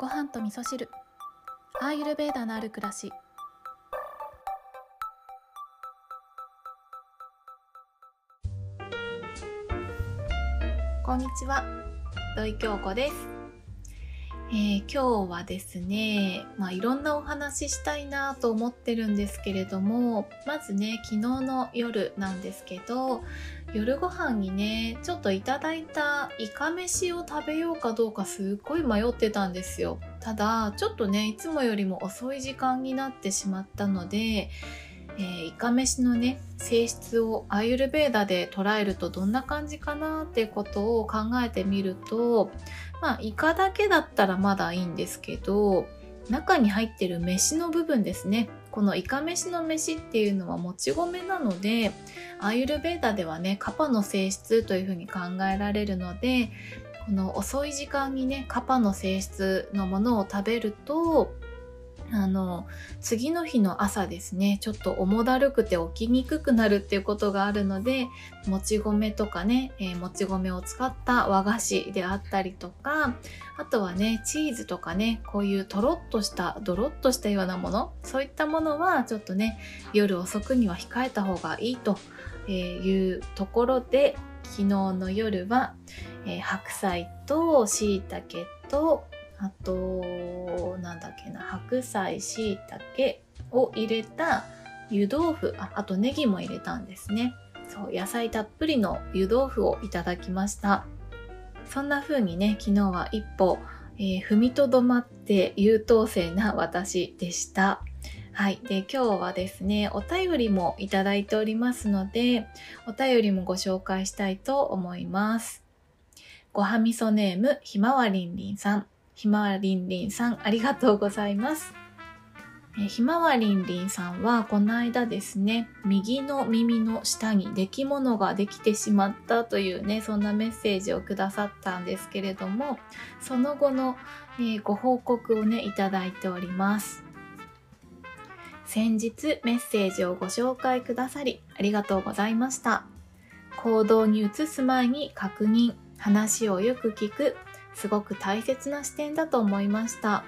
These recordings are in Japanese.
ご飯と味噌汁。アーユルベーダのある暮らし。こんにちは。土井京子です、えー今日はですねまあいろんなお話ししたいなと思ってるんですけれどもまずね昨日の夜なんですけど夜ご飯にねちょっといただいたイカ飯を食べようかどうかすっごい迷ってたんですよ。ただちょっとねいつもよりも遅い時間になってしまったので、えーイカ飯のね性質をアーユルベーダで捉えるとどんな感じかなってことを考えてみるとまあイカだけだったらまだいいんですけど中に入ってる飯の部分ですね。このイカ飯の飯っていうのはもち米なのでアーユルベーダではねカパの性質というふうに考えられるのでこの遅い時間にねカパの性質のものを食べるとあの次の日の朝ですね。ちょっと重だるくて起きにくくなるっていうことがあるのでもち米とかね、えーもち米を使った和菓子であったりとかあとはねチーズとかねこういうとろっとしたドロッとしたようなものそういったものはちょっとね夜遅くには控えた方がいいというところで昨日の夜は、えー白菜と椎茸とあとなんだっけな白菜椎茸を入れた湯豆腐ああとネギも入れたんですねそう野菜たっぷりの湯豆腐をいただきましたそんな風にね昨日は一歩、えー踏みとどまって優等生な私でしたはい。で、今日はですね、お便りもいただいておりますので、お便りもご紹介したいと思います。ごはみそネーム、ひまわりんりんさん。ひまわりんりんさん、ありがとうございます。えひまわりんりんさんは、この間ですね、右の耳の下に出来物ができてしまったというね、そんなメッセージをくださったんですけれども、その後の、えーご報告をね、いただいております。先日メッセージをご紹介くださりありがとうございました。行動に移す前に確認、話をよく聞く、すごく大切な視点だと思いました。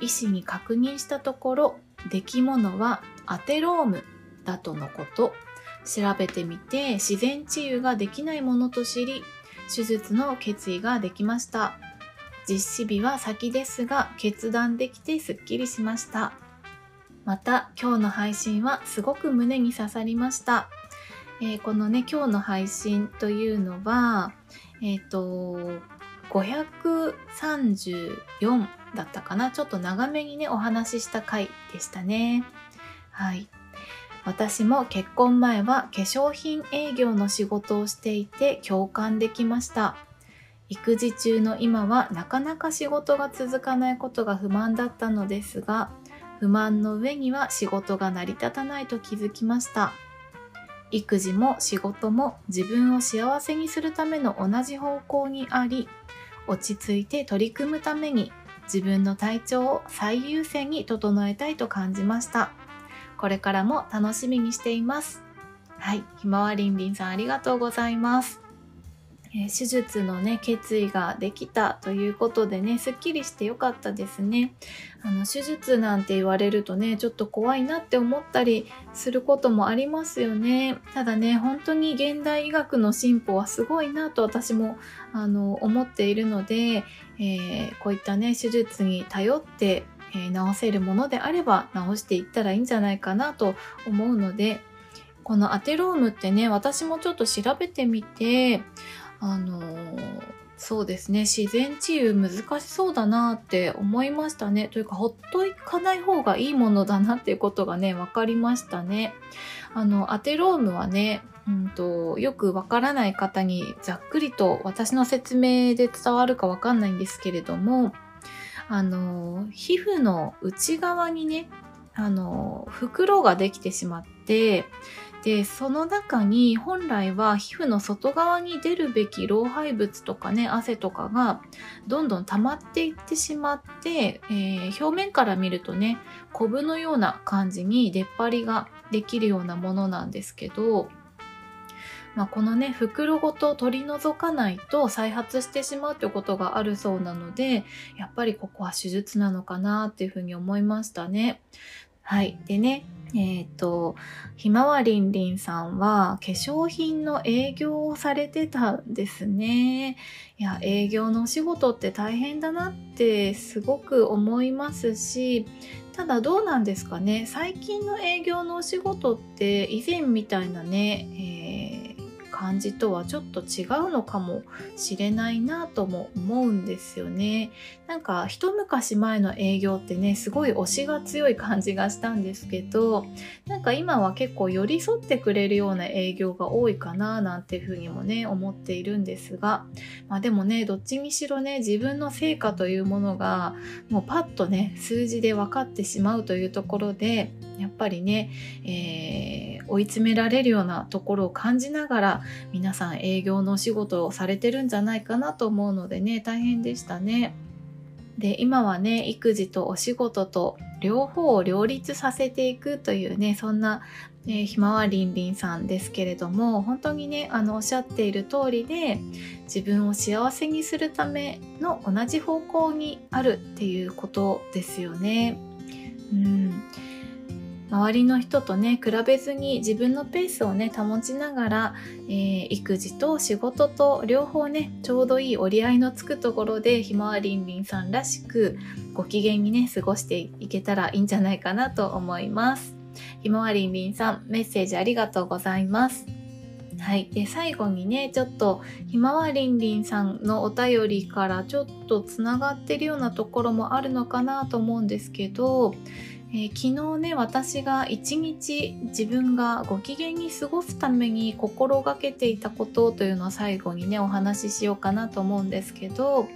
医師に確認したところ、出来物はアテロームだとのこと。調べてみて自然治癒ができないものと知り、手術の決意ができました。実施日は先ですが、決断できてすっきりしました。また今日の配信はすごく胸に刺さりました、えーこのね今日の配信というのはえっ、と534だったかな？ちょっと長めにねお話しした回でしたね。はい。私も結婚前は化粧品営業の仕事をしていて共感できました。育児中の今はなかなか仕事が続かないことが不満だったのですが不満の上には仕事が成り立たないと気づきました。育児も仕事も自分を幸せにするための同じ方向にあり落ち着いて取り組むために自分の体調を最優先に整えたいと感じました。これからも楽しみにしています。はい。ひまわりんりんさんありがとうございます。えー手術のね決意ができたということでねすっきりしてよかったですね。あの手術なんて言われるとねちょっと怖いなって思ったりすることもありますよね。ただね本当に現代医学の進歩はすごいなと私もあの思っているので、えーこういったね手術に頼って、えー治せるものであれば治していったらいいんじゃないかなと思うのでこのアテロームってね私もちょっと調べてみてあのーそうですね。自然治癒難しそうだなって思いましたね。というかほっといかない方がいいものだなっていうことがね分かりましたね。あのアテロームはねうんとよくわからない方にざっくりと私の説明で伝わるかわかんないんですけれどもあの皮膚の内側にねあの袋ができてしまってでその中に本来は皮膚の外側に出るべき老廃物とかね汗とかがどんどん溜まっていってしまって、えー表面から見るとねコブのような感じに出っ張りができるようなものなんですけどまあ、このね袋ごと取り除かないと再発してしまうということがあるそうなのでやっぱりここは手術なのかなっていうふうに思いましたね。はい。でね、えっ、ー、と、ひまわりんりんさんは化粧品の営業をされてたんですね。いや、営業のお仕事って大変だなってすごく思いますし、ただどうなんですかね。最近の営業のお仕事って以前みたいなね、えー感じとはちょっと違うのかもしれないなとも思うんですよね。なんか一昔前の営業ってねすごい推しが強い感じがしたんですけどなんか今は結構寄り添ってくれるような営業が多いかななんていうふうにもね思っているんですがまあでもねどっちにしろね自分の成果というものがもうパッとね数字で分かってしまうというところでやっぱりね、えー、追い詰められるようなところを感じながら皆さん営業のお仕事をされてるんじゃないかなと思うのでね大変でしたね。で今はね育児とお仕事と両方を両立させていくというねそんな、えー、ひまわりんりんさんですけれども本当にねあのおっしゃっている通りで自分を幸せにするための同じ方向にあるっていうことですよね。うん周りの人とね比べずに自分のペースをね保ちながら、えー、育児と仕事と両方ねちょうどいい折り合いのつくところでひまわりんりんさんらしくご機嫌にね過ごしていけたらいいんじゃないかなと思いますひまわりんりんさんメッセージありがとうございますはい。で、最後にね、ちょっと、ひまわりんりんさんのお便りからちょっとつながってるようなところもあるのかなと思うんですけど、えー、昨日ね私が一日自分がご機嫌に過ごすために心がけていたことというのを最後にねお話ししようかなと思うんですけど、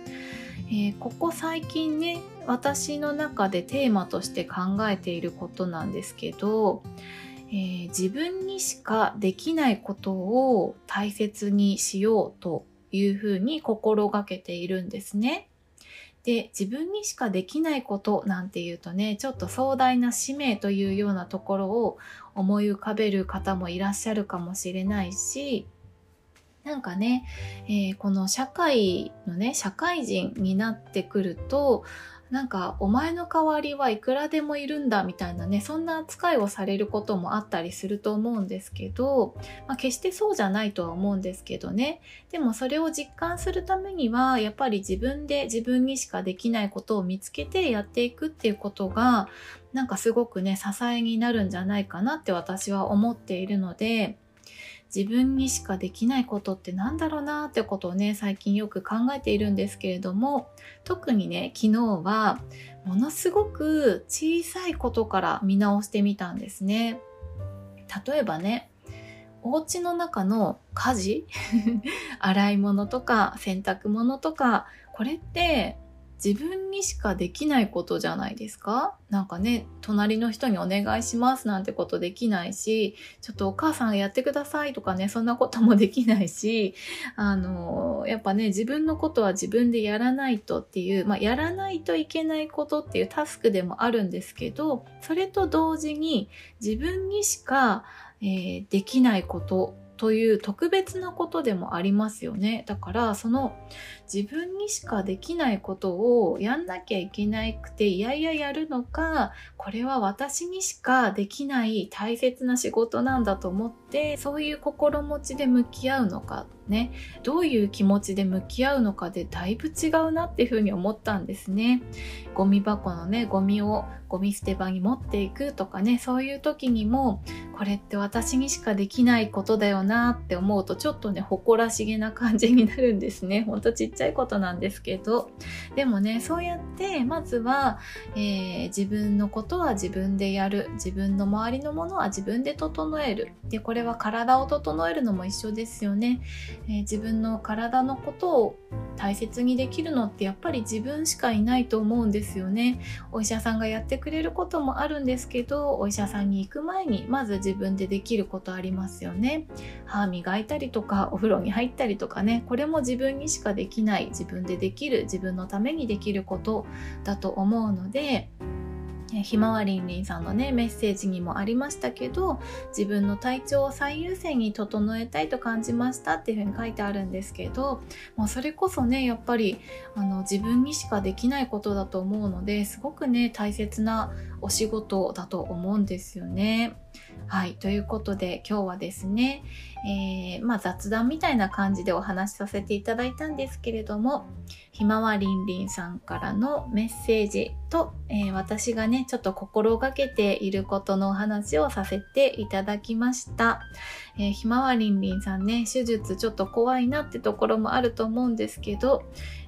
えー、ここ最近ね私の中でテーマとして考えていることなんですけど、えー、自分にしかできないことを大切にしようというふうに心がけているんですね。で自分にしかできないことなんていうとねちょっと壮大な使命というようなところを思い浮かべる方もいらっしゃるかもしれないしなんかね、えー、この社会のね社会人になってくるとなんかお前の代わりはいくらでもいるんだみたいなねそんな扱いをされることもあったりすると思うんですけど、まあ、決してそうじゃないとは思うんですけどね。でもそれを実感するためにはやっぱり自分で自分にしかできないことを見つけてやっていくっていうことがなんかすごくね支えになるんじゃないかなって私は思っているので自分にしかできないことって何だろうなってことをね最近よく考えているんですけれども特にね昨日はものすごく小さいことから見直してみたんですね。例えばねお家の中の家事？洗い物とか洗濯物とかこれって自分にしかできないことじゃないですか？なんかね、隣の人にお願いしますなんてことできないし、ちょっとお母さんやってくださいとかね、そんなこともできないし、あの、やっぱね、自分のことは自分でやらないとっていう、まあ、やらないといけないことっていうタスクでもあるんですけど、それと同時に自分にしか、えー、できないことという特別なことでもありますよね。だからその自分にしかできないことをやんなきゃいけなくていやいややるのかこれは私にしかできない大切な仕事なんだと思ってそういう心持ちで向き合うのかね。どういう気持ちで向き合うのかでだいぶ違うなっていうふうに思ったんですね。ゴミ箱のねゴミをゴミ捨て場に持っていくとかねそういう時にもこれって私にしかできないことだよなって思うとちょっとね誇らしげな感じになるんですね。ほんとちっちゃいことなんですけど。でもねそうやってまずは、えー、自分のことは自分でやる。自分の周りのものは自分で整える。でこれれは体を整えるのも一緒ですよね。えー、自分の体のことを大切にできるのってやっぱり自分しかいないと思うんですよね。お医者さんがやってくれることもあるんですけどお医者さんに行く前にまず自分でできることありますよね。歯磨いたりとかお風呂に入ったりとかね。これも自分にしかできない自分でできる自分のためにできることだと思うのでひまわりんりんさんのねメッセージにもありましたけど自分の体調を最優先に整えたいと感じましたっていうふうに書いてあるんですけどもうそれこそねやっぱりあの自分にしかできないことだと思うのですごくね大切なお仕事だと思うんですよね。はい。ということで今日はですね、えー、まあ雑談みたいな感じでお話しさせていただいたんですけれども、ひまわりんりんさんからのメッセージと、えー、私がね、ちょっと心がけていることのお話をさせていただきました。えー、ひまわりんりんさんね、手術ちょっと怖いなってところもあると思うんですけど、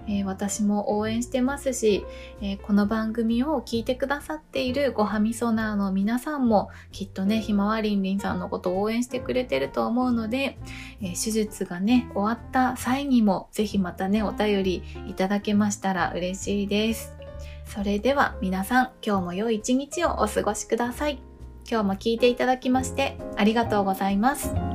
えー、私も応援してますし、えー、この番組を聞いてくださっているごはみそなーの皆さんもきっとね、ひまわりんりんさんのことを応援してくれてると思うので、のでえー、手術がね、終わった際にも是非またね、お便りいただけましたら嬉しいです。それでは皆さん、今日も良い一日をお過ごしください。今日も聞いていただきましてありがとうございます。